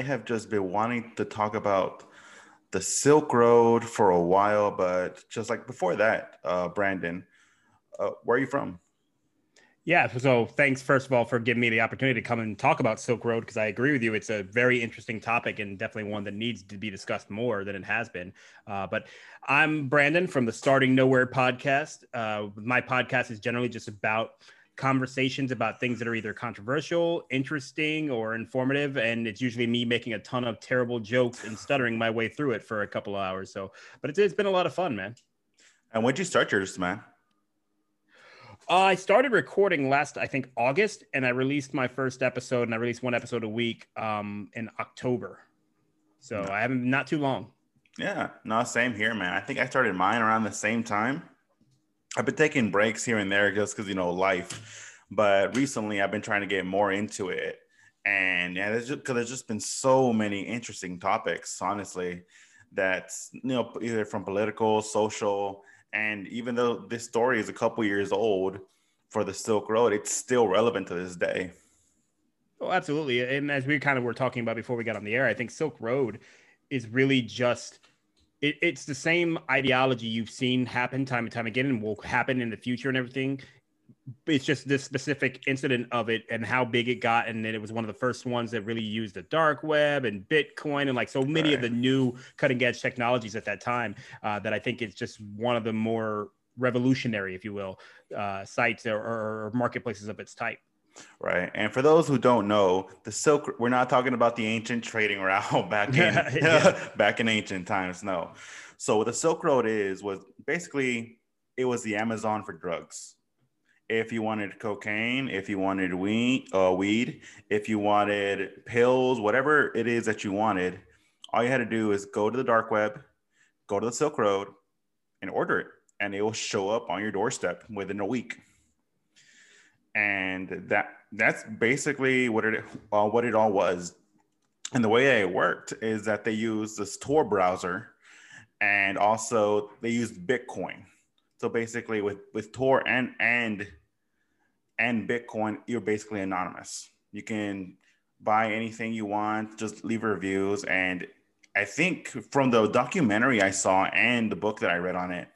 I have just been wanting to talk about the Silk Road for a while, but just like before that, uh, Brandon, uh, where are you from? Yeah. So thanks, first of all, for giving me the opportunity to come and talk about Silk Road because I agree with you. It's a very interesting topic and definitely one that needs to be discussed more than it has been. Uh, but I'm Brandon from the Starting Nowhere podcast. Uh, my podcast is generally just about conversations about things that are either controversial, interesting, or informative. And it's usually me making a ton of terrible jokes and stuttering my way through it for a couple of hours. So, but it's, it's been a lot of fun, man. And when'd you start yours, man? Uh, I started recording last, I think, August, and I released my first episode, and I released one episode a week um, in October. So I haven't not too long. Yeah, no, same here, man. I think I started mine around the same time. I've been taking breaks here and there just because you know life, but recently I've been trying to get more into it, and yeah, there's because there's just been so many interesting topics, honestly, that's you know either from political, social, and even though this story is a couple years old for the Silk Road, it's still relevant to this day. Oh, absolutely. And as we kind of were talking about before we got on the air, I think Silk Road is really just it, it's the same ideology you've seen happen time and time again and will happen in the future and everything it's just this specific incident of it and how big it got and then it was one of the first ones that really used the dark web and bitcoin and like so many right. of the new cutting edge technologies at that time uh, that i think it's just one of the more revolutionary if you will uh, sites or, or marketplaces of its type Right. And for those who don't know, the Silk we're not talking about the ancient trading route back in yeah. back in ancient times. No. So what the Silk Road is was basically it was the Amazon for drugs. If you wanted cocaine, if you wanted weed, uh, weed, if you wanted pills, whatever it is that you wanted, all you had to do is go to the dark web, go to the Silk Road, and order it, and it will show up on your doorstep within a week and that that's basically what it uh, what it all was. And the way it worked is that they used this Tor browser, and also they used Bitcoin. So basically, with with Tor and and and Bitcoin, you're basically anonymous. You can buy anything you want, just leave reviews. And I think from the documentary I saw and the book that I read on it,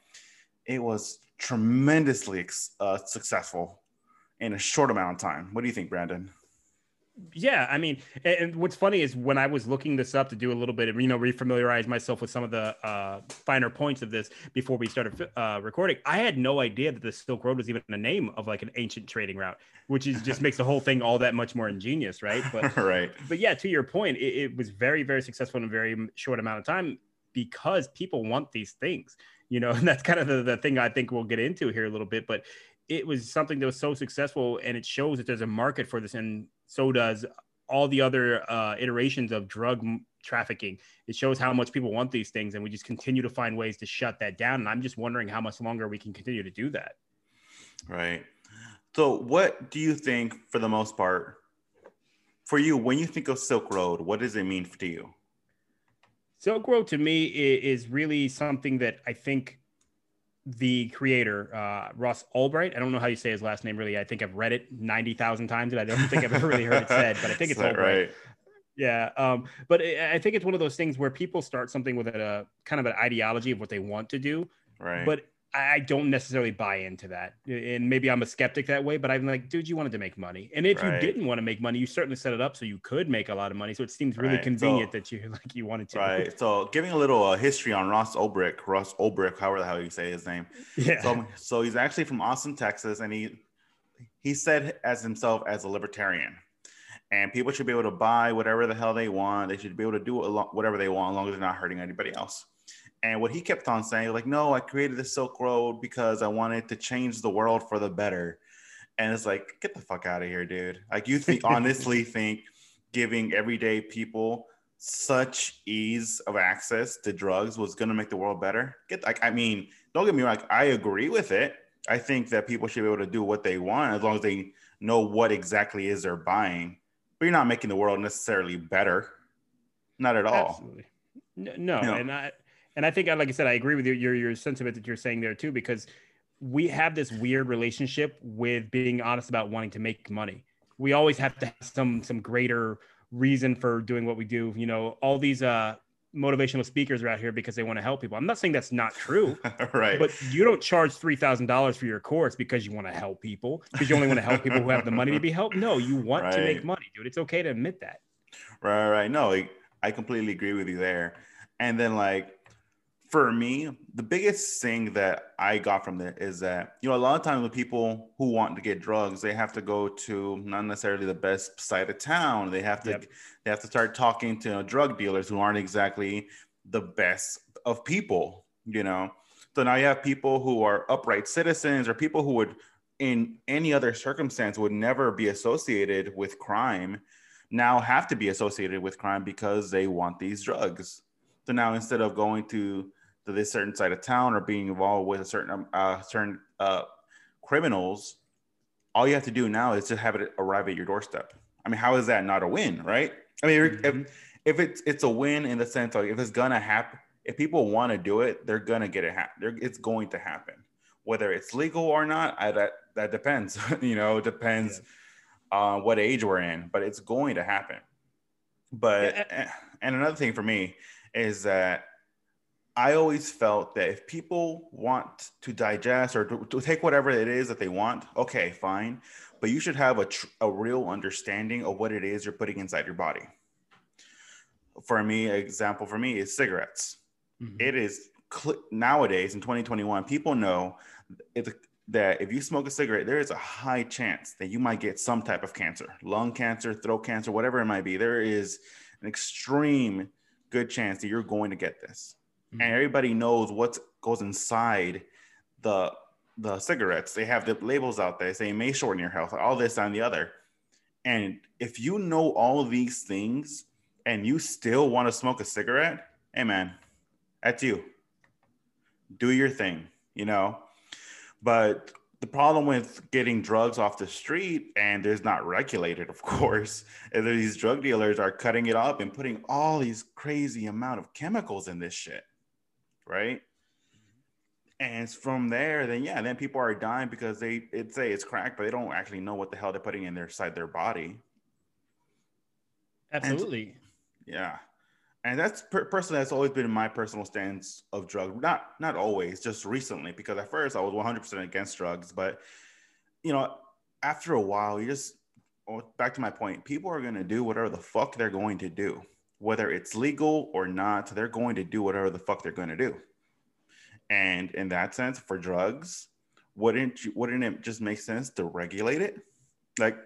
it was tremendously uh, successful in a short amount of time. What do you think, Brandon? Yeah, I mean, and what's funny is when I was looking this up to do a little bit of, you know, refamiliarize myself with some of the uh, finer points of this before we started uh, recording, I had no idea that the Silk Road was even a name of like an ancient trading route, which is just makes the whole thing all that much more ingenious, right? But right. But yeah, to your point, it, it was very, very successful in a very short amount of time because people want these things, you know, and that's kind of the, the thing I think we'll get into here a little bit. But it was something that was so successful and it shows that there's a market for this and so does all the other uh, iterations of drug trafficking. It shows how much people want these things and we just continue to find ways to shut that down and i'm just wondering how much longer we can continue to do that. Right. So what do you think for the most part for you when you think of silk road what does it mean to you? Silk road to me is really something that i think the creator, uh, Ross Albright. I don't know how you say his last name really. I think I've read it 90,000 times and I don't think I've ever really heard it said, but I think it's Ulbright. Right? Yeah. Um, but I think it's one of those things where people start something with a kind of an ideology of what they want to do. Right. But I don't necessarily buy into that. And maybe I'm a skeptic that way, but I'm like, dude, you wanted to make money. And if right. you didn't want to make money, you certainly set it up so you could make a lot of money. So it seems really right. convenient so, that you like you wanted to. Right. So giving a little uh, history on Ross Ulbricht, Ross Ulbricht, however the hell you say his name. Yeah. So, so he's actually from Austin, Texas, and he he said as himself as a libertarian. And people should be able to buy whatever the hell they want. They should be able to do whatever they want as long as they're not hurting anybody else. And what he kept on saying, like, no, I created the Silk Road because I wanted to change the world for the better. And it's like, get the fuck out of here, dude. Like, you think honestly think giving everyday people such ease of access to drugs was going to make the world better? Get like, I mean, don't get me wrong. I agree with it. I think that people should be able to do what they want as long as they know what exactly is they're buying. But you're not making the world necessarily better. Not at all. Absolutely. No, no. You and I and I think, like I said, I agree with your, your your sentiment that you're saying there too, because we have this weird relationship with being honest about wanting to make money. We always have to have some some greater reason for doing what we do. You know, all these uh, motivational speakers are out here because they want to help people. I'm not saying that's not true, right? But you don't charge three thousand dollars for your course because you want to help people because you only want to help people who have the money to be helped. No, you want right. to make money, dude. It's okay to admit that. Right, right. No, I completely agree with you there. And then like for me, the biggest thing that I got from there is that, you know, a lot of times the people who want to get drugs, they have to go to not necessarily the best side of town. They have to yep. they have to start talking to you know, drug dealers who aren't exactly the best of people, you know. So now you have people who are upright citizens or people who would in any other circumstance would never be associated with crime now have to be associated with crime because they want these drugs. So now instead of going to to this certain side of town or being involved with a certain um, uh, certain uh, criminals, all you have to do now is just have it arrive at your doorstep. I mean, how is that not a win, right? I mean, mm-hmm. if, if it's it's a win in the sense like if it's gonna happen, if people want to do it, they're gonna get it happen. It's going to happen, whether it's legal or not. I, that that depends. you know, it depends yeah. on what age we're in, but it's going to happen. But yeah. and another thing for me is that I always felt that if people want to digest or to, to, take whatever it is that they want, okay, fine. But you should have a, tr- a real understanding of what it is you're putting inside your body. For me, example for me is cigarettes. Mm-hmm. It is cl- nowadays in 2021, people know if, that if you smoke a cigarette, there is a high chance that you might get some type of cancer, lung cancer, throat cancer, whatever it might be. There is an extreme good chance that you're going to get this mm-hmm. and everybody knows what goes inside the the cigarettes. They have the labels out there saying may shorten your health, all this and the other. And if you know all of these things and you still want to smoke a cigarette, hey man, that's you. Do your thing, you know. But the problem with getting drugs off the street and there's not regulated of course is these drug dealers are cutting it up and putting all these crazy amount of chemicals in this shit right? And from there, then yeah, then people are dying because they it say it's crack, but they don't actually know what the hell they're putting in their side their body. Absolutely. And, yeah, and that's per- personally that's always been my personal stance of drug. Not not always, just recently because at first I was 100 percent against drugs, but you know after a while you just oh, back to my point. People are gonna do whatever the fuck they're going to do whether it's legal or not, they're going to do whatever the fuck they're going to do. And in that sense, for drugs, wouldn't you, wouldn't it just make sense to regulate it? Like,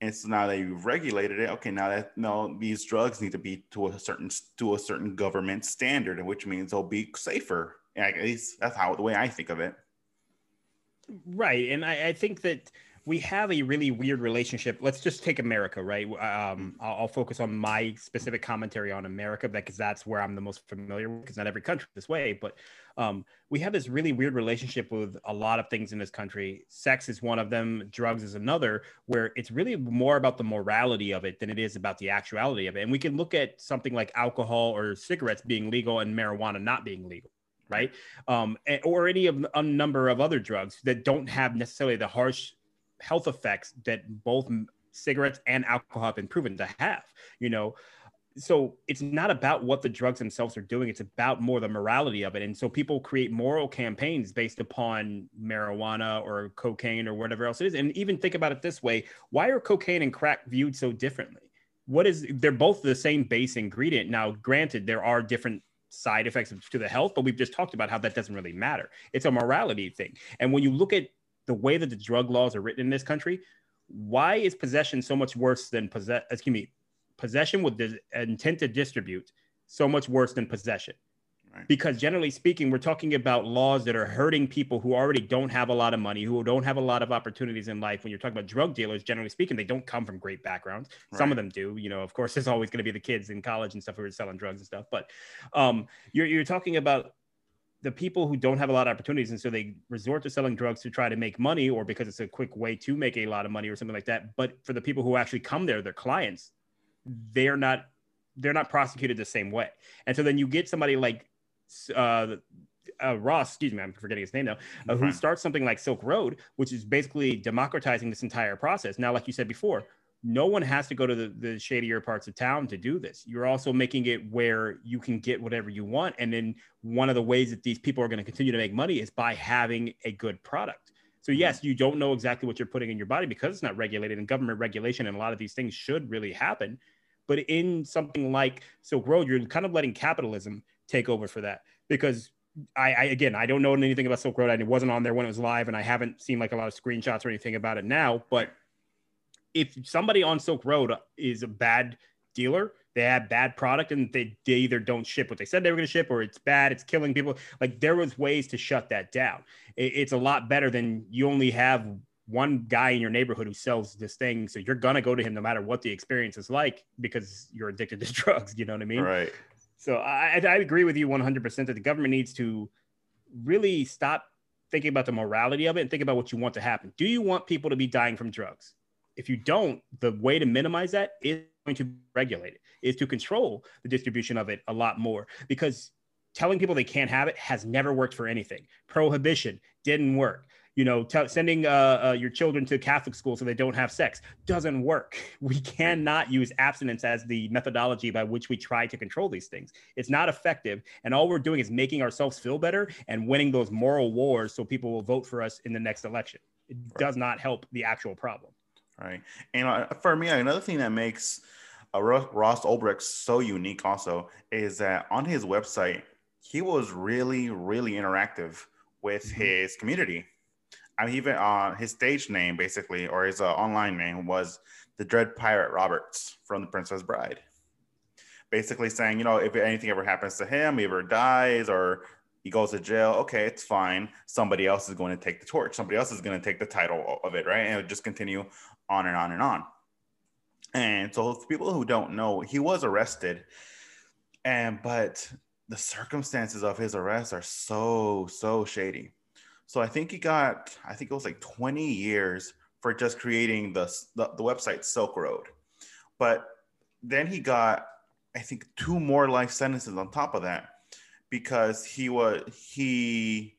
and so now that you've regulated it, okay, now that no, these drugs need to be to a certain to a certain government standard, which means they'll be safer. At least that's how the way I think of it. Right, and I, I think that we have a really weird relationship. Let's just take America, right? Um, I'll, I'll, focus on my specific commentary on America because that's where I'm the most familiar with. Because not every country this way, but um, we have this really weird relationship with a lot of things in this country. Sex is one of them. Drugs is another. Where it's really more about the morality of it than it is about the actuality of it. And we can look at something like alcohol or cigarettes being legal and marijuana not being legal right? Um, or any of a number of other drugs that don't have necessarily the harsh health effects that both cigarettes and alcohol have been proven to have you know? So it's not about what the drugs themselves are doing it's about more the morality of it. And so people create moral campaigns based upon marijuana or cocaine or whatever else it is. And even think about it this way why are cocaine and crack viewed so differently? What is they're both the same base ingredient. Now granted there are different side effects to the health but we've just talked about how that doesn't really matter. It's a morality thing. And when you look at the way that the drug laws are written in this country, why is possession so much worse than possess? Excuse me, possession with the intent to distribute so much worse than possession? Right. Because generally speaking, we're talking about laws that are hurting people who already don't have a lot of money, who don't have a lot of opportunities in life. When you're talking about drug dealers, generally speaking, they don't come from great backgrounds. Right. Some of them do. You know, of course, there's always going to be the kids in college and stuff who are selling drugs and stuff. But um, you're, you're talking about the people who don't have a lot of opportunities and so they resort to selling drugs to try to make money or because it's a quick way to make a lot of money or something like that. But for the people who actually come there their clients they're not they're not prosecuted the same way. And so then you get somebody like uh, uh, Ross, excuse me, I'm forgetting his name now, uh, who starts something like Silk Road, which is basically democratizing this entire process. Now, like you said before, no one has to go to the, the shadier parts of town to do this. You're also making it where you can get whatever you want. And then one of the ways that these people are going to continue to make money is by having a good product. So mm-hmm. yes, you don't know exactly what you're putting in your body because it's not regulated and government regulation and a lot of these things should really happen. But in something like Silk Road, you're kind of letting capitalism take over for that because I, I, again I don't know anything about Silk Road. I wasn't on there when it was live, and I haven't seen like a lot of screenshots or anything about it now. But if somebody on Silk Road is a bad dealer, they have bad product and they, they either don't ship what they said they were going to ship or it's bad, it's killing people. Like there was ways to shut that down. It, it's a lot better than you only have one guy in your neighborhood who sells this thing. So you're going to go to him no matter what the experience is like because you're addicted to drugs. You know what I mean? Right. So I, I agree with you 100% that the government needs to really stop thinking about the morality of it and think about what you want to happen. Do you want people to be dying from drugs? If you don't, the way to minimize that is going to regulate it, is to control the distribution of it a lot more because telling people they can't have it has never worked for anything. Prohibition didn't work. You know, t- sending uh, uh, your children to Catholic school so they don't have sex doesn't work. We cannot use abstinence as the methodology by which we try to control these things. It's not effective. And all we're doing is making ourselves feel better and winning those moral wars so people will vote for us in the next election. It right. does not help the actual problem. Right. And uh, for me, another thing that makes uh, Ross Ulbricht so unique also is that on his website, he was really, really interactive with mm-hmm. his community. I mean, even uh, his stage name, basically, or his uh, online name was the Dread Pirate Roberts from The Princess Bride. Basically saying, you know, if anything ever happens to him, he ever dies or he goes to jail, okay, it's fine. Somebody else is going to take the torch. Somebody else is going to take the title of it, right? And it just continue on and on and on. And so, for people who don't know, he was arrested, and but the circumstances of his arrest are so so shady. So I think he got, I think it was like 20 years for just creating the the, the website Silk Road, but then he got, I think, two more life sentences on top of that because he was he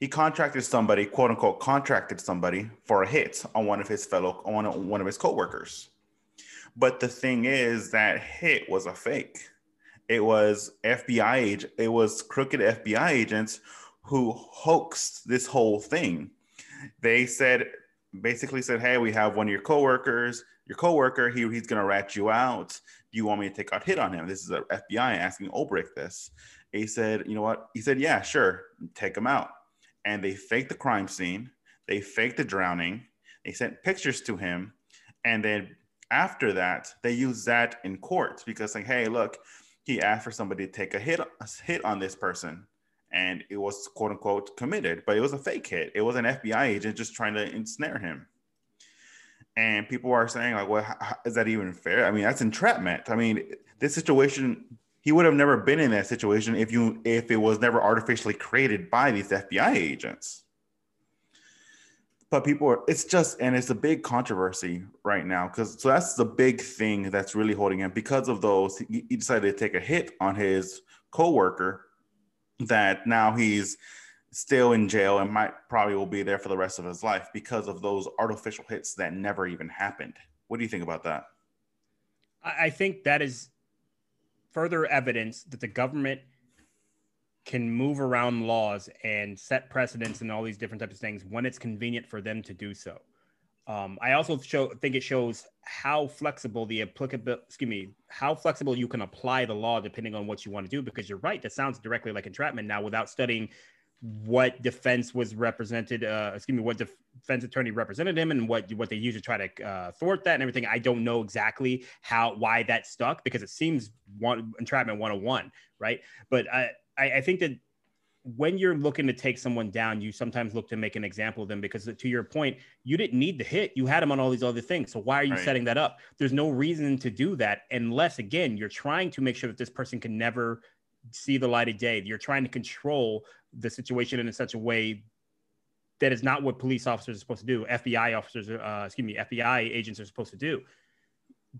he contracted somebody, quote unquote, contracted somebody for a hit on one of his fellow, on one of his coworkers. But the thing is that hit was a fake. It was FBI agent, it was crooked FBI agents who hoaxed this whole thing. They said, basically said, hey, we have one of your coworkers, your coworker, he, he's gonna rat you out. Do you want me to take out hit on him? This is a FBI asking Ulbricht this. He said, you know what? He said, yeah, sure, take him out and they faked the crime scene, they faked the drowning, they sent pictures to him, and then after that, they used that in court because like, hey, look, he asked for somebody to take a hit a hit on this person, and it was quote unquote committed, but it was a fake hit. It was an FBI agent just trying to ensnare him. And people are saying like, well, how, is that even fair? I mean, that's entrapment. I mean, this situation he would have never been in that situation if you if it was never artificially created by these FBI agents. But people are it's just and it's a big controversy right now because so that's the big thing that's really holding him because of those he, he decided to take a hit on his coworker that now he's still in jail and might probably will be there for the rest of his life because of those artificial hits that never even happened. What do you think about that? I think that is further evidence that the government can move around laws and set precedents and all these different types of things when it's convenient for them to do so. Um, I also show, think it shows how flexible the applicable, excuse me, how flexible you can apply the law depending on what you want to do. Because you're right, that sounds directly like entrapment now without studying what defense was represented, uh, excuse me, what defense attorney represented him and what what they used to try to uh, thwart that and everything. I don't know exactly how why that stuck because it seems one entrapment 101, right? But I, I, I think that when you're looking to take someone down, you sometimes look to make an example of them because to your point, you didn't need the hit. You had him on all these other things. So why are you right. setting that up? There's no reason to do that unless again, you're trying to make sure that this person can never see the light of day. You're trying to control the situation in such a way that is not what police officers are supposed to do. FBI officers, uh, excuse me, FBI agents are supposed to do.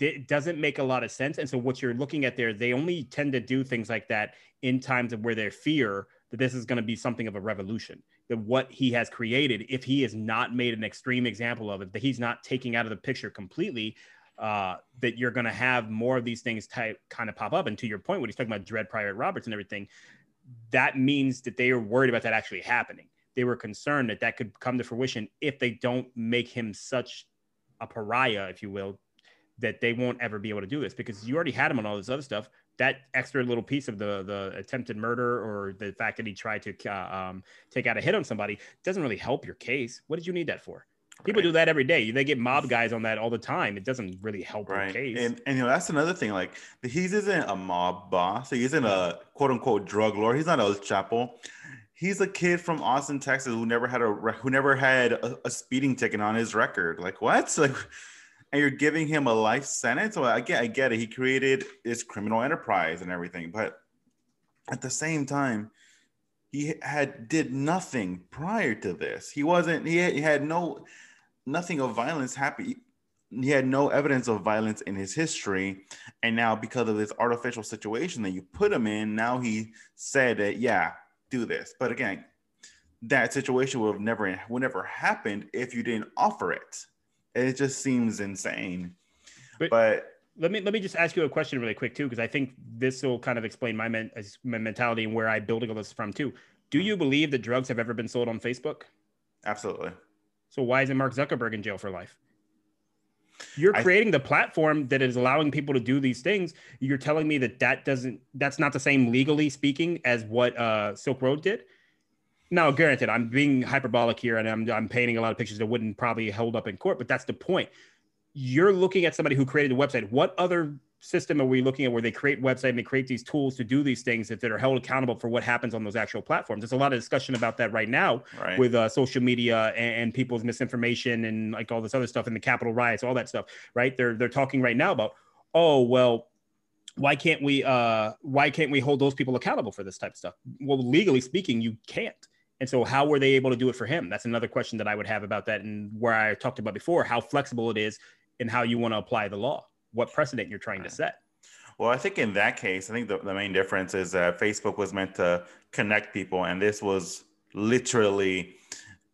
It doesn't make a lot of sense. And so what you're looking at there, they only tend to do things like that in times of where they fear that this is going to be something of a revolution. That what he has created, if he has not made an extreme example of it, that he's not taking out of the picture completely, uh, that you're going to have more of these things type kind of pop up. And to your point, when he's talking about Dread Pirate Roberts and everything, that means that they are worried about that actually happening. They were concerned that that could come to fruition if they don't make him such a pariah, if you will, that they won't ever be able to do this because you already had him on all this other stuff. That extra little piece of the the attempted murder or the fact that he tried to uh, um, take out a hit on somebody doesn't really help your case. What did you need that for? People right. do that every day. They get mob guys on that all the time. It doesn't really help right. case. And, and you know that's another thing. Like he isn't a mob boss. He isn't a quote unquote drug lord. He's not a Chapo. He's a kid from Austin, Texas, who never had a who never had a, a speeding ticket on his record. Like what? Like, and you're giving him a life sentence? Well, I get, I get it. He created his criminal enterprise and everything, but at the same time, he had did nothing prior to this. He wasn't. He had, he had no nothing of violence happy he had no evidence of violence in his history. And now because of this artificial situation that you put him in now he said that yeah do this. But again that situation would have never would never happened if you didn't offer it. It just seems insane. But, but let me let me just ask you a question really quick too because i think this will kind of explain my, men, my mentality and where i'm building all this from too. Do hmm. you believe that drugs have ever been sold on facebook? Absolutely so why isn't Mark Zuckerberg in jail for life? You're creating I, the platform that is allowing people to do these things. You're telling me that that doesn't that's not the same legally speaking as what uh, Silk Road did. Now, granted, I'm being hyperbolic here and I'm I'm painting a lot of pictures that wouldn't probably hold up in court, but that's the point. You're looking at somebody who created a website. What other system are we looking at where they create website and they create these tools to do these things that, that are held accountable for what happens on those actual platforms? There's a lot of discussion about that right now right. with uh, social media and, and, people's misinformation and like all this other stuff and the Capitol riots all that stuff right? They're they're talking right now about oh well why can't we uh why can't we hold those people accountable for this type of stuff? Well legally speaking you can't. And so how were they able to do it for him? That's another question that i would have about that and where i talked about before how flexible it is and how you want to apply the law what precedent you're trying to set. Well, I think in that case, I think the, the main difference is that Facebook was meant to connect people, and this was literally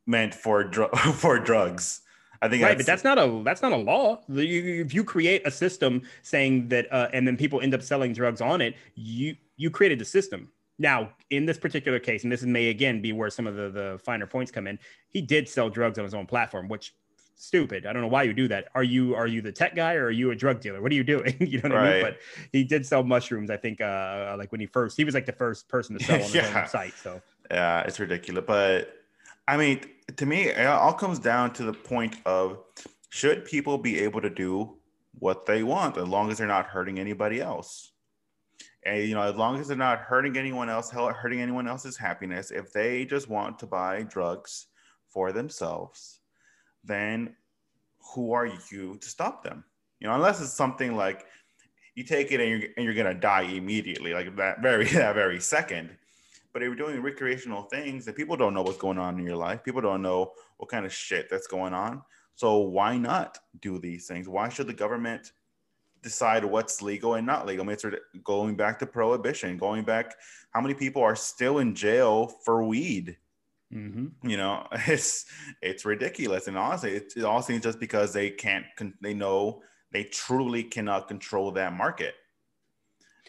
meant for dr- for drugs. I think right, that's, but that's not a that's not a law. if you create a system saying that, uh, and then people end up selling drugs on it, you you created the system. Now, in this particular case, and this may again be where some of the the finer points come in, he did sell drugs on his own platform, which stupid. I don't know why you do that. Are you are you the tech guy or are you a drug dealer? What are you doing? you know what right. I mean? But he did sell mushrooms. I think uh like when he first he was like the first person to sell on his yeah. own site. So yeah, it's ridiculous. But I mean, to me, it all comes down to the point of should people be able to do what they want as long as they're not hurting anybody else. And you know, as long as they're not hurting anyone else, hurting anyone else's happiness, if they just want to buy drugs for themselves, then who are you to stop them? You know, unless it's something like you take it and you're, and you're gonna die immediately, like that very that very second. But if you're doing recreational things and people don't know what's going on in your life, people don't know what kind of shit that's going on. So why not do these things? Why should the government decide what's legal and not legal? I mean, it's going back to prohibition, going back. How many people are still in jail for weed? Mm-hmm. You know, it's it's ridiculous, and honestly, it, it all seems just because they can't, they know they truly cannot control that market,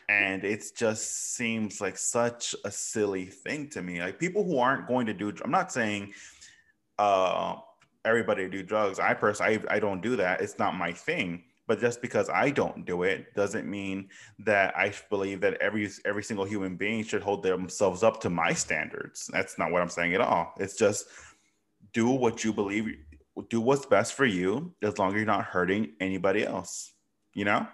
and it just seems like such a silly thing to me. Like people who aren't going to do, I'm not saying uh, everybody do drugs. I personally, I, I don't do that. It's not my thing. But just because I don't do it doesn't mean that I believe that every every single human being should hold themselves up to my standards. That's not what I'm saying at all. It's just do what you believe, do what's best for you, as long as you're not hurting anybody else. You know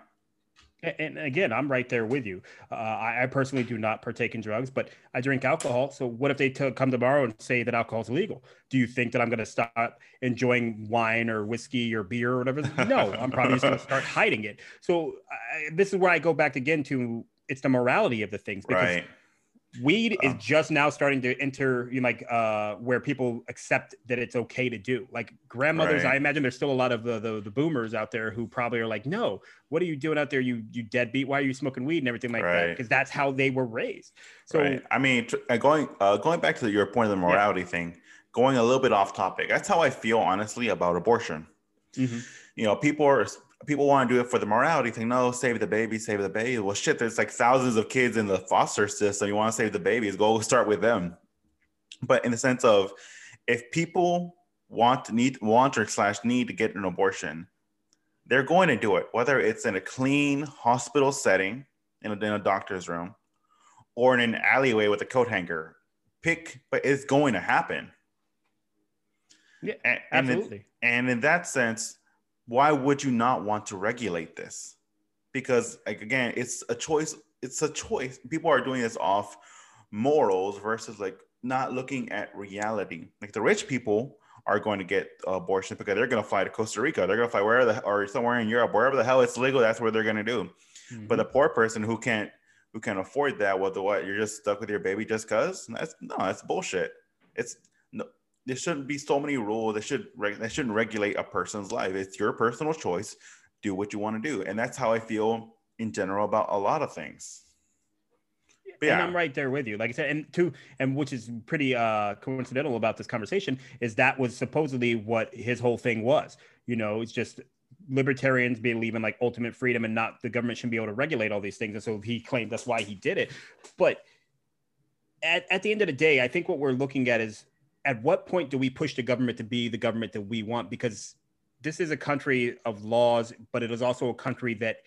and again, I'm right there with you. Uh, I, I, personally do not partake in drugs, but I drink alcohol. So what if they t- come tomorrow and say that alcohol is illegal? Do you think that I'm going to stop enjoying wine or whiskey or beer or whatever? No, I'm probably just going to start hiding it. So I, this is where I go back again to it's the morality of the things. Because right. Weed is just now starting to enter you know, like uh where people accept that it's okay to do like grandmothers Right. i imagine there's still a lot of the, the the boomers out there who probably are like no what are you doing out there you you deadbeat why are you smoking weed and everything like that because that's how they were raised so right. I mean, uh, going uh, going back to your point of the morality thing, going a little bit off topic. That's how I feel honestly about abortion. mhm. You know, people are people want to do it for the morality thing. No, save the baby, save the baby. Well, shit, there's like thousands of kids in the foster system. You want to save the babies? Go start with them. But in the sense of, if people want need want or slash need to get an abortion, they're going to do it, whether it's in a clean hospital setting in a, in a doctor's room or in an alleyway with a coat hanger. Pick, but it's going to happen. Yeah, and, and in- absolutely and in that sense, why would you not want to regulate this? Because like again, it's a choice. It's a choice. People are doing this off morals versus like not looking at reality. Like the rich people are going to get abortion because they're going to fly to Costa Rica. They're going to fly wherever the or somewhere in Europe, wherever the hell it's legal. That's where they're going to do. Mm-hmm. But the poor person who can't who can't afford that, well, the what? You're just stuck with your baby just cause? That's no, that's bullshit. It's. There shouldn't be so many rules. They should they shouldn't regulate a person's life. It's your personal choice. Do what you want to do, and that's how I feel in general about a lot of things. But and yeah, I'm right there with you. Like I said, and two, and which is pretty uh coincidental about this conversation is that was supposedly what his whole thing was. You know, it's just libertarians believe in like ultimate freedom and not the government shouldn't be able to regulate all these things. And so he claimed that's why he did it. But at, at the end of the day, I think what we're looking at is at what point do we push the government to be the government that we want? Because this is a country of laws, but it is also a country that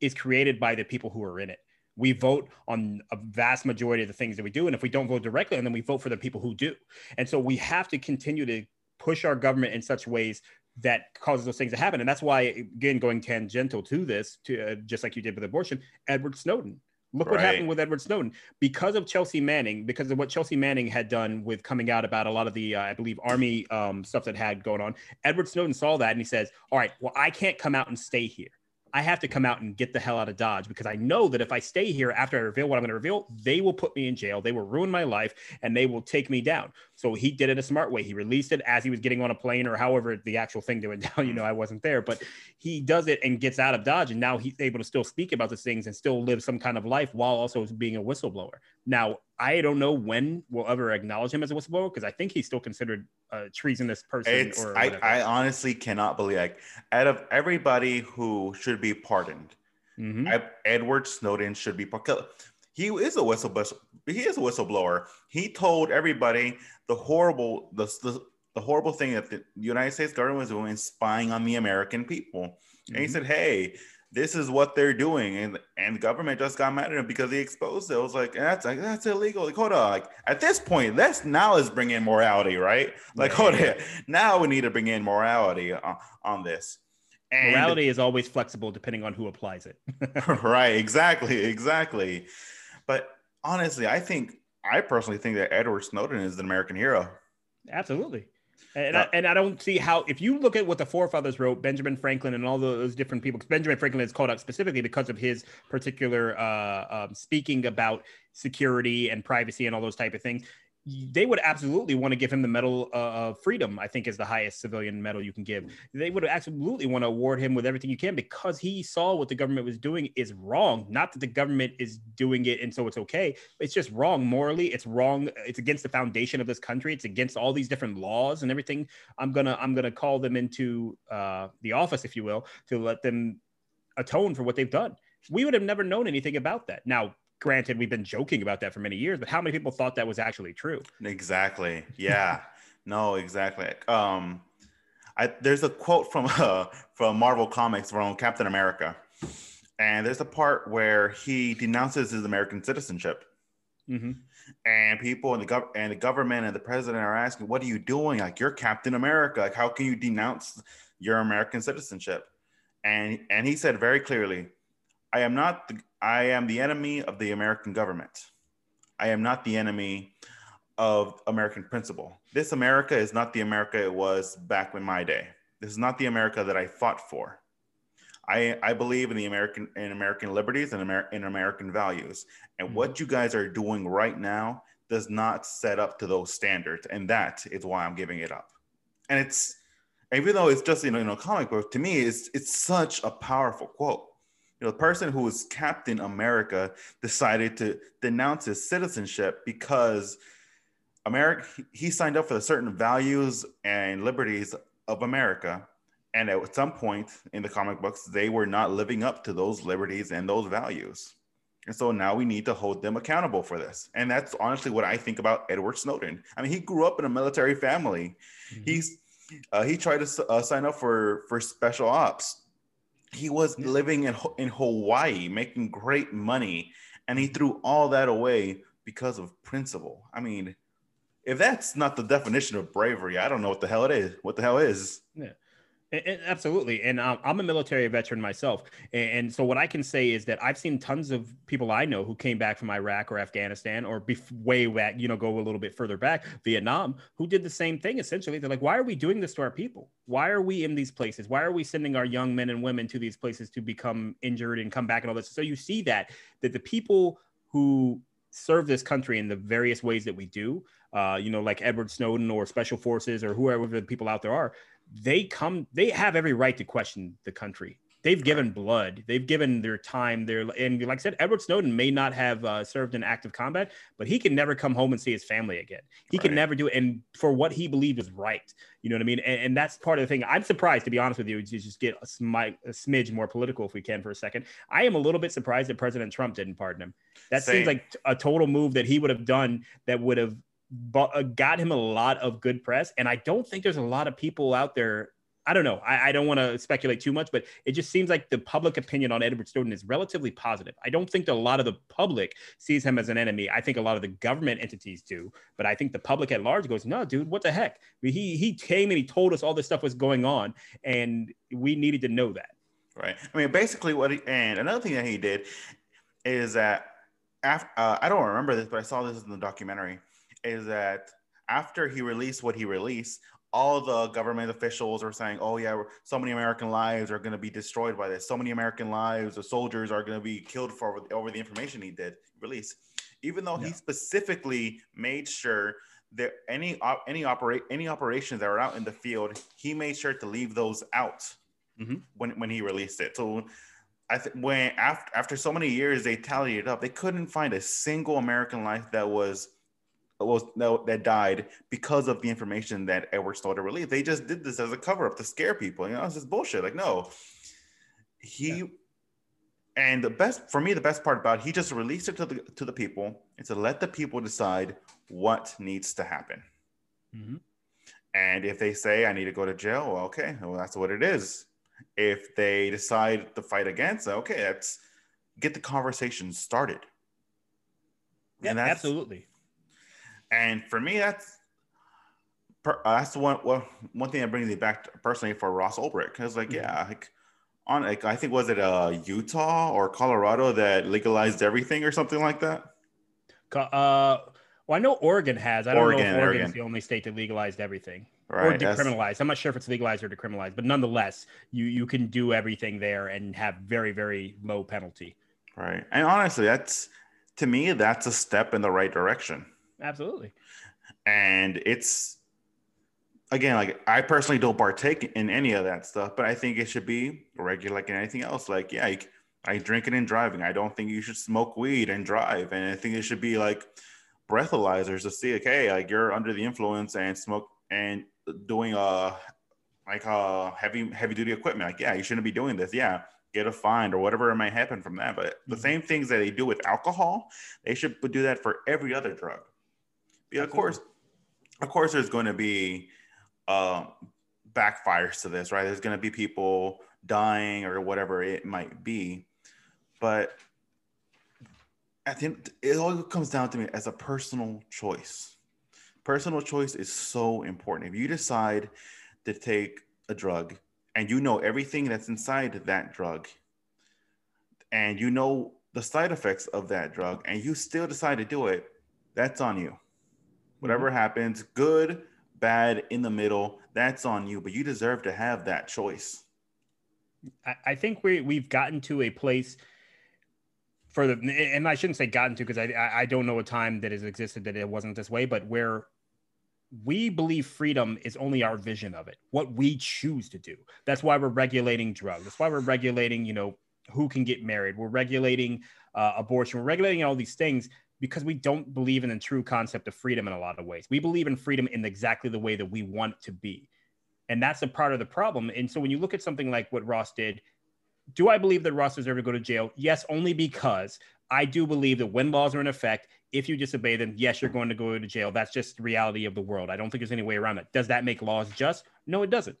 is created by the people who are in it. We vote on a vast majority of the things that we do. And if we don't vote directly, and then we vote for the people who do. And so we have to continue to push our government in such ways that causes those things to happen. And that's why, again, going tangential to this, to uh, just like you did with abortion, Edward Snowden. Look what happened with Edward Snowden because of Chelsea Manning, because of what Chelsea Manning had done with coming out about a lot of the, uh, I believe, army um, stuff that had going on. Edward Snowden saw that and he says, "All right, well, I can't come out and stay here. I have to come out and get the hell out of Dodge because I know that if I stay here after I reveal what I'm going to reveal, they will put me in jail. They will ruin my life and they will take me down. So he did it a smart way. He released it as he was getting on a plane or however the actual thing went down. You know, I wasn't there, but he does it and gets out of Dodge. And now he's able to still speak about these things and still live some kind of life while also being a whistleblower. Now, I don't know when we'll ever acknowledge him as a whistleblower because I think he's still considered a treasonous person. it's or I. I honestly cannot believe like out of everybody who should be pardoned, Mhm. I, Edward Snowden should be pardoned. He is a whistleblower. He is a whistleblower. He told everybody the horrible the, the the horrible thing that the United States government was doing, spying on the American people. And he Mhm. said, "Hey, this is what they're doing," and and the government just got mad at him because he exposed it. I was like, "That's like that's illegal." Like, hold on. Like at this point, let's now let's bring in morality, right? Like, Yeah. hold on. Now we need to bring in morality on, on this. And Morality is always flexible depending on who applies it. right, exactly, exactly. But honestly, I think I personally think that Edward Snowden is an American hero. Absolutely. And, Yeah. I, and I don't see how, if you look at what the forefathers wrote, Benjamin Franklin and all those different people, Benjamin Franklin is called out specifically because of his particular uh, um, speaking about security and privacy and all those type of things. They would absolutely want to give him the Medal of Freedom, I think is the highest civilian medal you can give. They would absolutely want to award him with everything you can because he saw what the government was doing is wrong. Not that the government is doing it and so it's okay. It's just wrong morally. It's wrong. It's against the foundation of this country. It's against all these different laws and everything. I'm gonna I'm gonna call them into uh, the office, if you will, to let them atone for what they've done. We would have never known anything about that. Now, granted, we've been joking about that for many years, but how many people thought that was actually true? Exactly. Yeah. no, exactly. Um, I there's a quote from uh, from Marvel Comics from Captain America, and there's a part where he denounces his American citizenship, Mm-hmm. and people in the gov- and the government and the president are asking, "What are you doing? Like you're Captain America. Like how can you denounce your American citizenship?" And and he said very clearly, "I am not. The, I am the enemy of the American government. I am not the enemy." of American principle. This America is not the America it was back in my day. This is not the America that I fought for. I, I believe in the American in American liberties and Amer- in American values. And mm-hmm. what you guys are doing right now does not set up to those standards. And that is why I'm giving it up. And it's even though it's just you know, you know comic book, to me, it's it's such a powerful quote. You know, the person who was Captain America decided to denounce his citizenship because America he signed up for the certain values and liberties of America and at some point in the comic books, they were not living up to those liberties and those values. And so now we need to hold them accountable for this. And that's honestly what I think about Edward Snowden. I mean, he grew up in a military family. Mm-hmm. He's uh, he tried to uh, sign up for for special ops. He was yeah. living in in Hawaii, making great money, and he threw all that away because of principle. I mean, if that's not the definition of bravery, I don't know what the hell it is. What the hell is? Yeah. Absolutely. And um, I'm a military veteran myself. And so what I can say is that I've seen tons of people I know who came back from Iraq or Afghanistan or way back, you know, go a little bit further back, Vietnam, who did the same thing essentially. They're like, why are we doing this to our people? Why are we in these places? Why are we sending our young men and women to these places to become injured and come back and all this? So you see that, that the people who serve this country in the various ways that we do, uh, you know, like Edward Snowden or special forces or whoever the people out there are, they come they have every right to question the country. They've given blood. They've given their time their and like i said edward snowden may not have uh, served in active combat but he can never come home and see his family again. He right. can never do it and for what he believed is right. You know what i mean? And, and, that's part of the thing. I'm surprised to be honest with you to just get a, a, smidge more political if we can for a second. I am a little bit surprised that president trump didn't pardon him. That Same. seems like a total move that he would have done that would have got him a lot of good press. And I don't think there's a lot of people out there. I don't know. I, I don't want to speculate too much, but it just seems like the public opinion on Edward Snowden is relatively positive. I don't think a lot of the public sees him as an enemy. I think a lot of the government entities do, but I think the public at large goes, "No, dude, what the heck? He he came and he told us all this stuff was going on, and we needed to know that." Right. I mean, basically, what he and another thing that he did is that after uh, I don't remember this, but I saw this in the documentary is that after he released what he released, all the government officials are saying, "Oh yeah, so many American lives are going to be destroyed by this. So many American lives, the soldiers are going to be killed for over the information he did release." Even though yeah. he specifically made sure that any op- any operate any operations that were out in the field, he made sure to leave those out mm-hmm. when when he released it. So. I think when after after so many years they tallied it up, they couldn't find a single American life that was was no, that died because of the information that Edward Snowden released. They just did this as a cover up to scare people. You know, it's just bullshit. Like, no, he. Yeah. And the best for me, the best part about it, he just released it to the to the people and to let the people decide what needs to happen. Mm-hmm. And if they say I need to go to jail, well, okay, well that's what it is. If they decide to fight against, okay, let's get the conversation started. Yeah, absolutely. And for me, that's uh, that's one well, one thing that brings me back personally for Ross Ulbricht. Cause like, mm-hmm. yeah, like on like I think was it uh Utah or Colorado that legalized everything or something like that? Uh well, I know Oregon has. I don't Oregon, know if Oregon, is the only state that legalized everything right, or decriminalized. I'm not sure if it's legalized or decriminalized, but nonetheless, you you can do everything there and have very very low penalty. Right, and honestly, that's to me that's a step in the right direction. Absolutely. And it's again, like I personally don't partake in any of that stuff, but I think it should be regular like anything else. Like, yeah, I, I drinking and driving. I don't think you should smoke weed and drive. And I think it should be like breathalyzers to see, okay, like you're under the influence and smoke and doing a like a heavy heavy duty equipment. Like, yeah, you shouldn't be doing this. Yeah, get a fine or whatever it might happen from that. But the mm-hmm. same things that they do with alcohol, they should do that for every other drug. Yeah, of course, of course, there's going to be um, backfires to this, right? There's going to be people dying or whatever it might be, but I think it all comes down to me as a personal choice. Personal choice is so important. If you decide to take a drug and you know everything that's inside that drug, and you know the side effects of that drug, and you still decide to do it, that's on you. Whatever mm-hmm. happens, good, bad, in the middle, that's on you. But you deserve to have that choice. I, I think we we've gotten to a place for the and I shouldn't say gotten to because I I don't know a time that has existed that it wasn't this way, but where we believe freedom is only our vision of it, what we choose to do. That's why we're regulating drugs. That's why we're regulating, you know, who can get married. We're regulating uh, abortion. We're regulating all these things because we don't believe in the true concept of freedom in a lot of ways. We believe in freedom in exactly the way that we want it to be. And that's a part of the problem. And so when you look at something like what Ross did, do I believe that Ross deserved to go to jail? Yes, only because I do believe that when laws are in effect, if you disobey them, yes, you're going to go to jail. That's just the reality of the world. I don't think there's any way around it. Does that make laws just? No, it doesn't.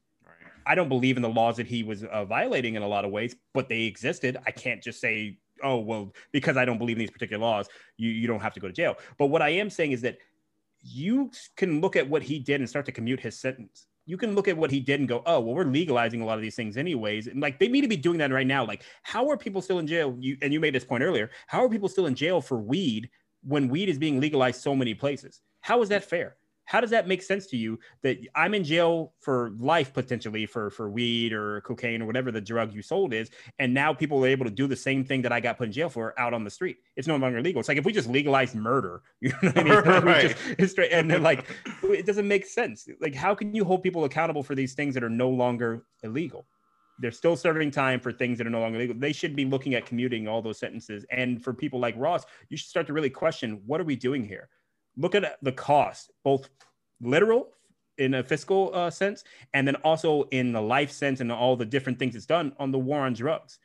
I don't believe in the laws that he was uh, violating in a lot of ways, but they existed. I can't just say, oh, well, because I don't believe in these particular laws, you, you don't have to go to jail. But what I am saying is that you can look at what he did and start to commute his sentence you can look at what he did and go, oh, well, we're legalizing a lot of these things anyways. And like they need to be doing that right now. Like, how are people still in jail? You and you made this point earlier. How are people still in jail for weed when weed is being legalized so many places? How is that fair? How does that make sense to you that I'm in jail for life potentially for for weed or cocaine or whatever the drug you sold is, and now people are able to do the same thing that I got put in jail for out on the street? It's no longer legal. It's like if we just legalized murder, you know what I mean? right. just, straight, and then like it doesn't make sense. Like how can you hold people accountable for these things that are no longer illegal? They're still serving time for things that are no longer legal. They should be looking at commuting all those sentences. And for people like Ross, you should start to really question what are we doing here? Look at the cost, both literal in a fiscal uh, sense, and then also in the life sense and all the different things it's done on the war on drugs.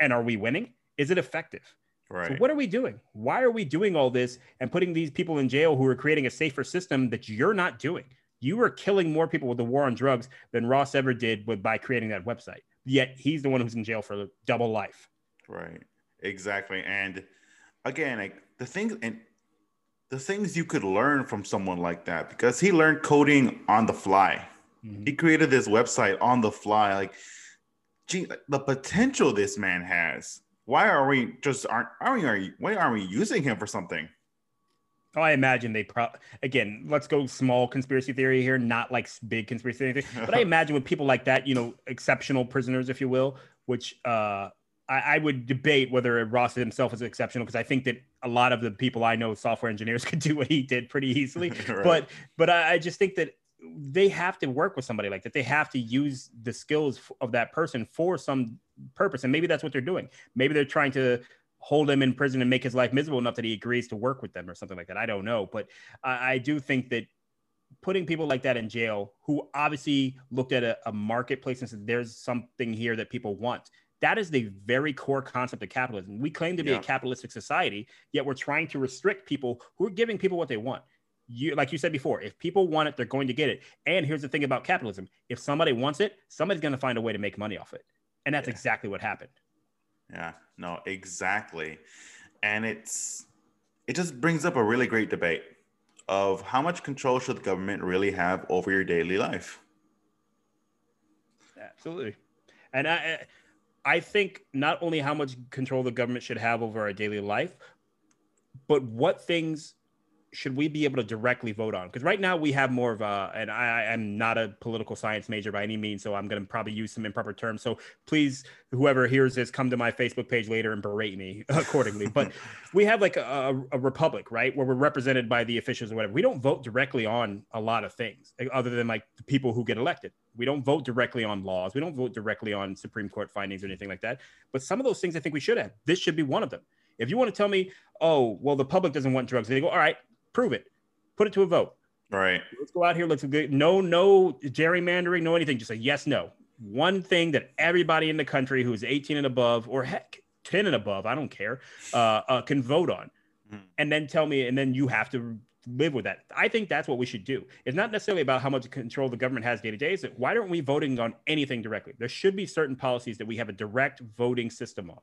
And are we winning? Is it effective? Right. So what are we doing? Why are we doing all this and putting these people in jail who are creating a safer system that you're not doing? You are killing more people with the war on drugs than Ross ever did with by creating that website. Yet he's the one who's in jail for double life. Right. Exactly. And again, like the thing, and the things you could learn from someone like that because he learned coding on the fly. Mm-hmm. He created this website on the fly. Like, gee, the potential this man has. Why are we just aren't are we are why aren't we using him for something? Oh, I imagine they pro again. Let's go small conspiracy theory here, not like big conspiracy theory. But I imagine with people like that, you know, exceptional prisoners, if you will, which uh, I, I, would debate whether Ross himself is exceptional because I think that a lot of the people I know, software engineers, could do what he did pretty easily. right. But but I, I just think that they have to work with somebody like that. They have to use the skills of that person for some purpose, and maybe that's what they're doing. Maybe they're trying to hold him in prison and make his life miserable enough that he agrees to work with them or something like that. I don't know, but I, I do think that putting people like that in jail who obviously looked at a, a marketplace and said there's something here that people want that is the very core concept of capitalism. We claim to be yeah. a capitalistic society, yet we're trying to restrict people who are giving people what they want. You, like you said before, if people want it, they're going to get it. And here's the thing about capitalism: if somebody wants it, somebody's going to find a way to make money off it, and that's yeah. exactly what happened. Yeah, no, exactly, and it's it just brings up a really great debate of how much control should the government really have over your daily life. Absolutely, and I I think not only how much control the government should have over our daily life, but what things should we be able to directly vote on? Because right now we have more of a, and I am not a political science major by any means, so I'm going to probably use some improper terms. So please, whoever hears this, come to my Facebook page later and berate me accordingly. but we have like a, a, republic, right, where we're represented by the officials or whatever. We don't vote directly on a lot of things, other than like the people who get elected. We don't vote directly on laws. We don't vote directly on Supreme Court findings or anything like that. But some of those things I think we should have. This should be one of them. If you want to tell me, oh, well, the public doesn't want drugs, they go, all right, prove it. Put it to a vote. Right. Let's go out here. Let's go. No, no gerrymandering, no anything. Just a yes, no. One thing that everybody in the country who is 18 and above, or heck, 10 and above, I don't care, uh, uh, can vote on. Mm. And then tell me, and then you have to live with that. I think that's what we should do. It's not necessarily about how much control the government has day to day. Is why aren't we voting on anything directly? There should be certain policies that we have a direct voting system on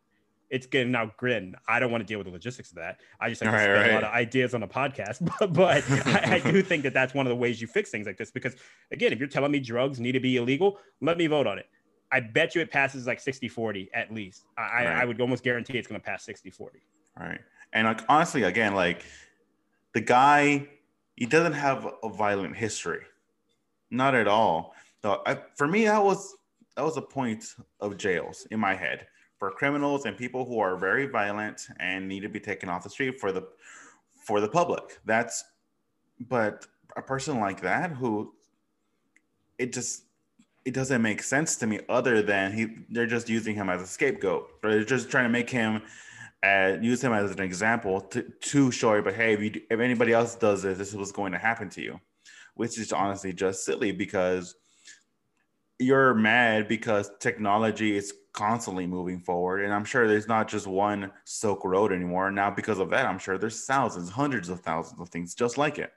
it's getting now grin. I don't want to deal with the logistics of that. I just like right, to right. a lot of ideas on a podcast, but, but I, I, do think that that's one of the ways you fix things like this. Because again, if you're telling me drugs need to be illegal, let me vote on it. I bet you it passes like 60 40 at least. I, right. I would almost guarantee it's going to pass 60 40. Right. And like, honestly, again, like the guy, he doesn't have a violent history. Not at all. So I, for me, that was that was a point of jails in my head for criminals and people who are very violent and need to be taken off the street for the for the public. That's but a person like that who it just it doesn't make sense to me other than he they're just using him as a scapegoat or they're just trying to make him uh, use him as an example to, to show but hey if, you, if anybody else does this this is what's going to happen to you which is honestly just silly because you're mad because technology is constantly moving forward and i'm sure there's not just one silk road anymore now because of that i'm sure there's thousands hundreds of thousands of things just like it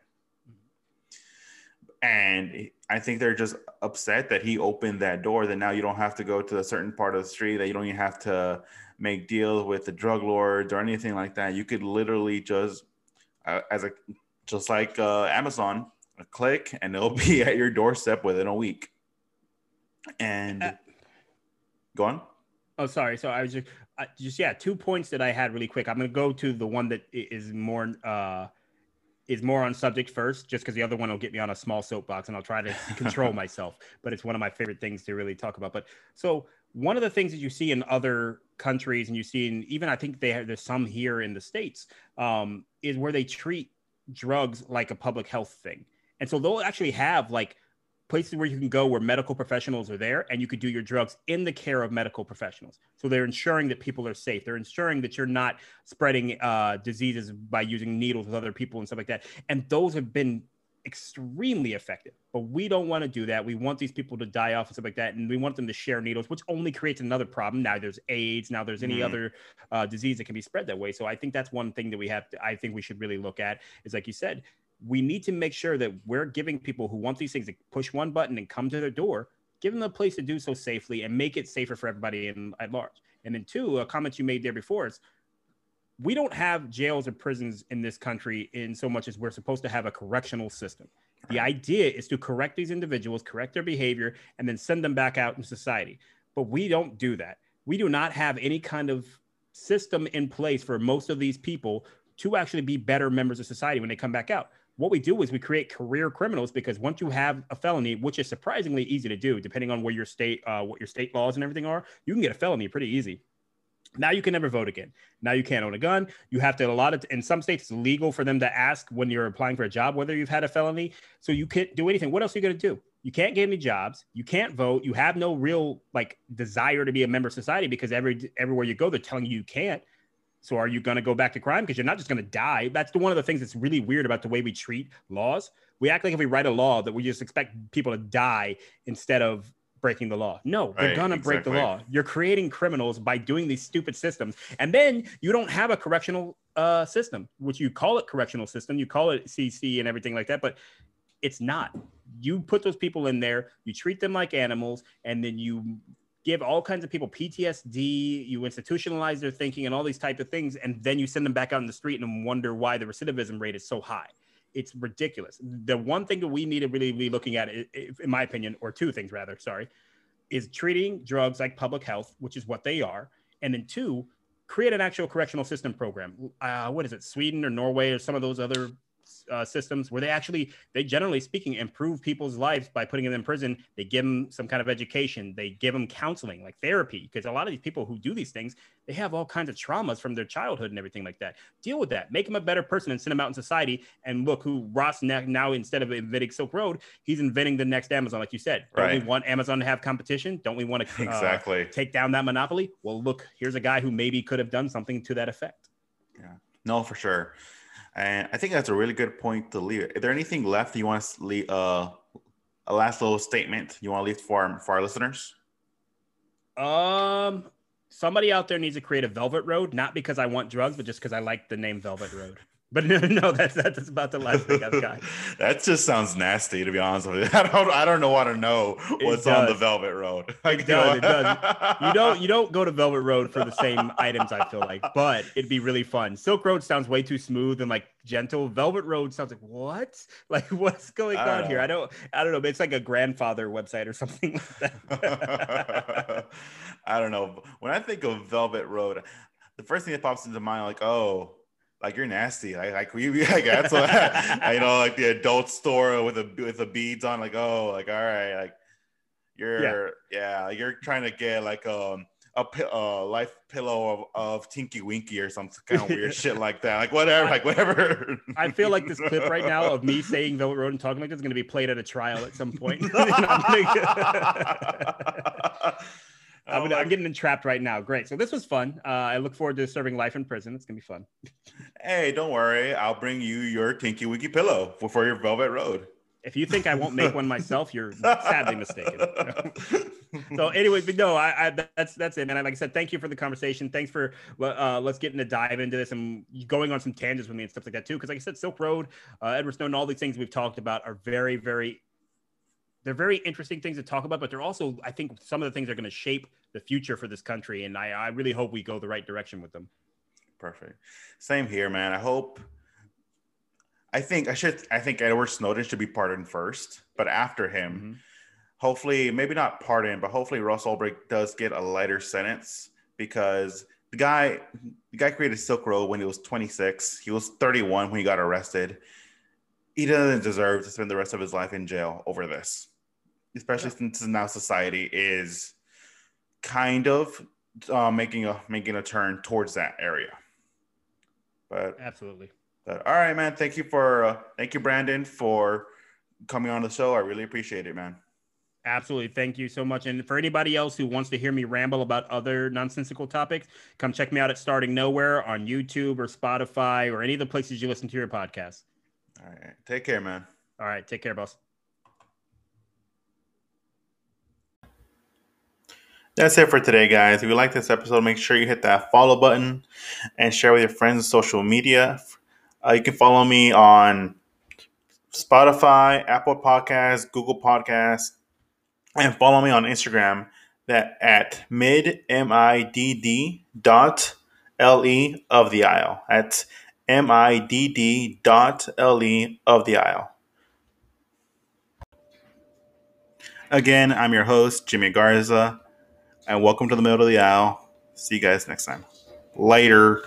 and I think they're just upset that he opened that door. That now you don't have to go to a certain part of the street. That you don't even have to make deals with the drug lords or anything like that. You could literally just, uh, as a, just like uh, Amazon, a click and it'll be at your doorstep within a week. And uh, go on. Oh, sorry. So I was just, just yeah, two points that I had really quick. I'm gonna go to the one that is more uh is more on subject first, just because the other one will get me on a small soapbox, and I'll try to control myself. But it's one of my favorite things to really talk about. But so one of the things that you see in other countries, and you see in even I think they have, there's some here in the states, um, is where they treat drugs like a public health thing, and so they'll actually have like places where you can go where medical professionals are there and you could do your drugs in the care of medical professionals. So they're ensuring that people are safe. They're ensuring that you're not spreading uh, diseases by using needles with other people and stuff like that. And those have been extremely effective. But we don't want to do that. We want these people to die off and stuff like that. And we want them to share needles, which only creates another problem. Now there's AIDS. Now there's any mm. other uh, disease that can be spread that way. So I think that's one thing that we have to, I think we should really look at is like you said, we need to make sure that we're giving people who want these things to push one button and come to their door, give them a place to do so safely and make it safer for everybody in, at large. And then two, a comment you made there before is we don't have jails or prisons in this country in so much as we're supposed to have a correctional system. The idea is to correct these individuals, correct their behavior, and then send them back out in society. But we don't do that. We do not have any kind of system in place for most of these people to actually be better members of society when they come back out what we do is we create career criminals because once you have a felony, which is surprisingly easy to do, depending on where your state, uh, what your state laws and everything are, you can get a felony pretty easy. Now you can never vote again. Now you can't own a gun. You have to a lot of in some states it's legal for them to ask when you're applying for a job whether you've had a felony. So you can't do anything. What else are you going to do? You can't get any jobs. You can't vote. You have no real like desire to be a member of society because every everywhere you go they're telling you you can't. So are you going to go back to crime? Because you're not just going to die. That's the, one of the things that's really weird about the way we treat laws. We act like if we write a law that we just expect people to die instead of breaking the law. No, they're gonna break the law. You're creating criminals by doing these stupid systems, and then you don't have a correctional uh, system, which you call it correctional system, you call it CC and everything like that, but it's not. You put those people in there, you treat them like animals, and then you give all kinds of people PTSD, you institutionalize their thinking and all these type of things, and then you send them back out in the street and wonder why the recidivism rate is so high. It's ridiculous. The one thing that we need to really be looking at, in my opinion, or two things rather, sorry, is treating drugs like public health, which is what they are, and then two, create an actual correctional system program. Uh, what is it, Sweden or Norway or some of those other uh, systems where they actually, they generally speaking, improve people's lives by putting them in prison. They give them some kind of education. They give them counseling, like therapy, because a lot of these people who do these things, they have all kinds of traumas from their childhood and everything like that. Deal with that. Make them a better person and send them out in society. And look, who Ross now instead of inventing Silk Road, he's inventing the next Amazon, like you said. Don't right. we want Amazon to have competition? Don't we want to uh, exactly take down that monopoly? Well, look, here's a guy who maybe could have done something to that effect. Yeah. No, for sure. And I think that's a really good point to leave. Is there anything left you want to leave? Uh, a last little statement you want to leave for our, for our listeners? Um, somebody out there needs to create a Velvet Road, not because I want drugs, but just because I like the name Velvet Road. But no, no, that's that's about the last thing I've got. that just sounds nasty, to be honest with you. I don't, I don't know want to know what's on the Velvet Road. Like, it does, it does. You don't, you don't go to Velvet Road for the same items. I feel like, but it'd be really fun. Silk Road sounds way too smooth and like gentle. Velvet Road sounds like what? Like what's going on know. here? I don't, I don't know. It's like a grandfather website or something like that. I don't know. When I think of Velvet Road, the first thing that pops into mind, like, oh like you're nasty. Like like we like that's what you know, like the adult store with a with the beads on. Like oh, like all right, like You're yeah, you're trying to get like um a uh, life pillow of, of Tinky Winky or some kind of weird shit like that. Like whatever, like whatever. I feel like this clip right now of me saying Velvet Road and talking like this is going to be played at a trial at some point. I'm, oh I'm, getting entrapped right now. Great. So this was fun. Uh, I look forward to serving life in prison. It's gonna be fun. Hey, don't worry. I'll bring you your Tinky Winky pillow for, for your Velvet Road. If you think I won't make one myself, you're sadly mistaken. so, anyway, but no, I, I, that's that's it, man. Like I said, thank you for the conversation. Thanks for uh, let's get into dive into this and going on some tangents with me and stuff like that too. Because, like I said, Silk Road, uh, Edward Snowden, all these things we've talked about are very, very they're very interesting things to talk about, but they're also, I think, some of the things are going to shape the future for this country. And I, I really hope we go the right direction with them. Perfect. Same here, man. I hope. I think I should. I think Edward Snowden should be pardoned first, but after him, mm-hmm. hopefully, maybe not pardoned, but hopefully Ross Ulbricht does get a lighter sentence because the guy, the guy created Silk Road when he was 26. He was 31 when he got arrested. He doesn't deserve to spend the rest of his life in jail over this especially yeah. since now society is kind of uh, making a making a turn towards that area. But absolutely. But all right, man. Thank you for uh, thank you, Brandon, for coming on the show. I really appreciate it, man. Absolutely. Thank you so much. And for anybody else who wants to hear me ramble about other nonsensical topics, come check me out at Starting Nowhere on YouTube or Spotify or any of the places you listen to your podcast. All right. Take care, man. All right. Take care, boss. That's it for today, guys. If you like this episode, make sure you hit that follow button and share with your friends on social media. Uh, you can follow me on Spotify, Apple Podcasts, Google Podcasts, and follow me on Instagram that at mid m i d d dot l e of the aisle. at m i d d dot l e of the aisle. Again, I'm your host, Jimmy Garza and welcome to the middle of the aisle. See you guys next time. Later.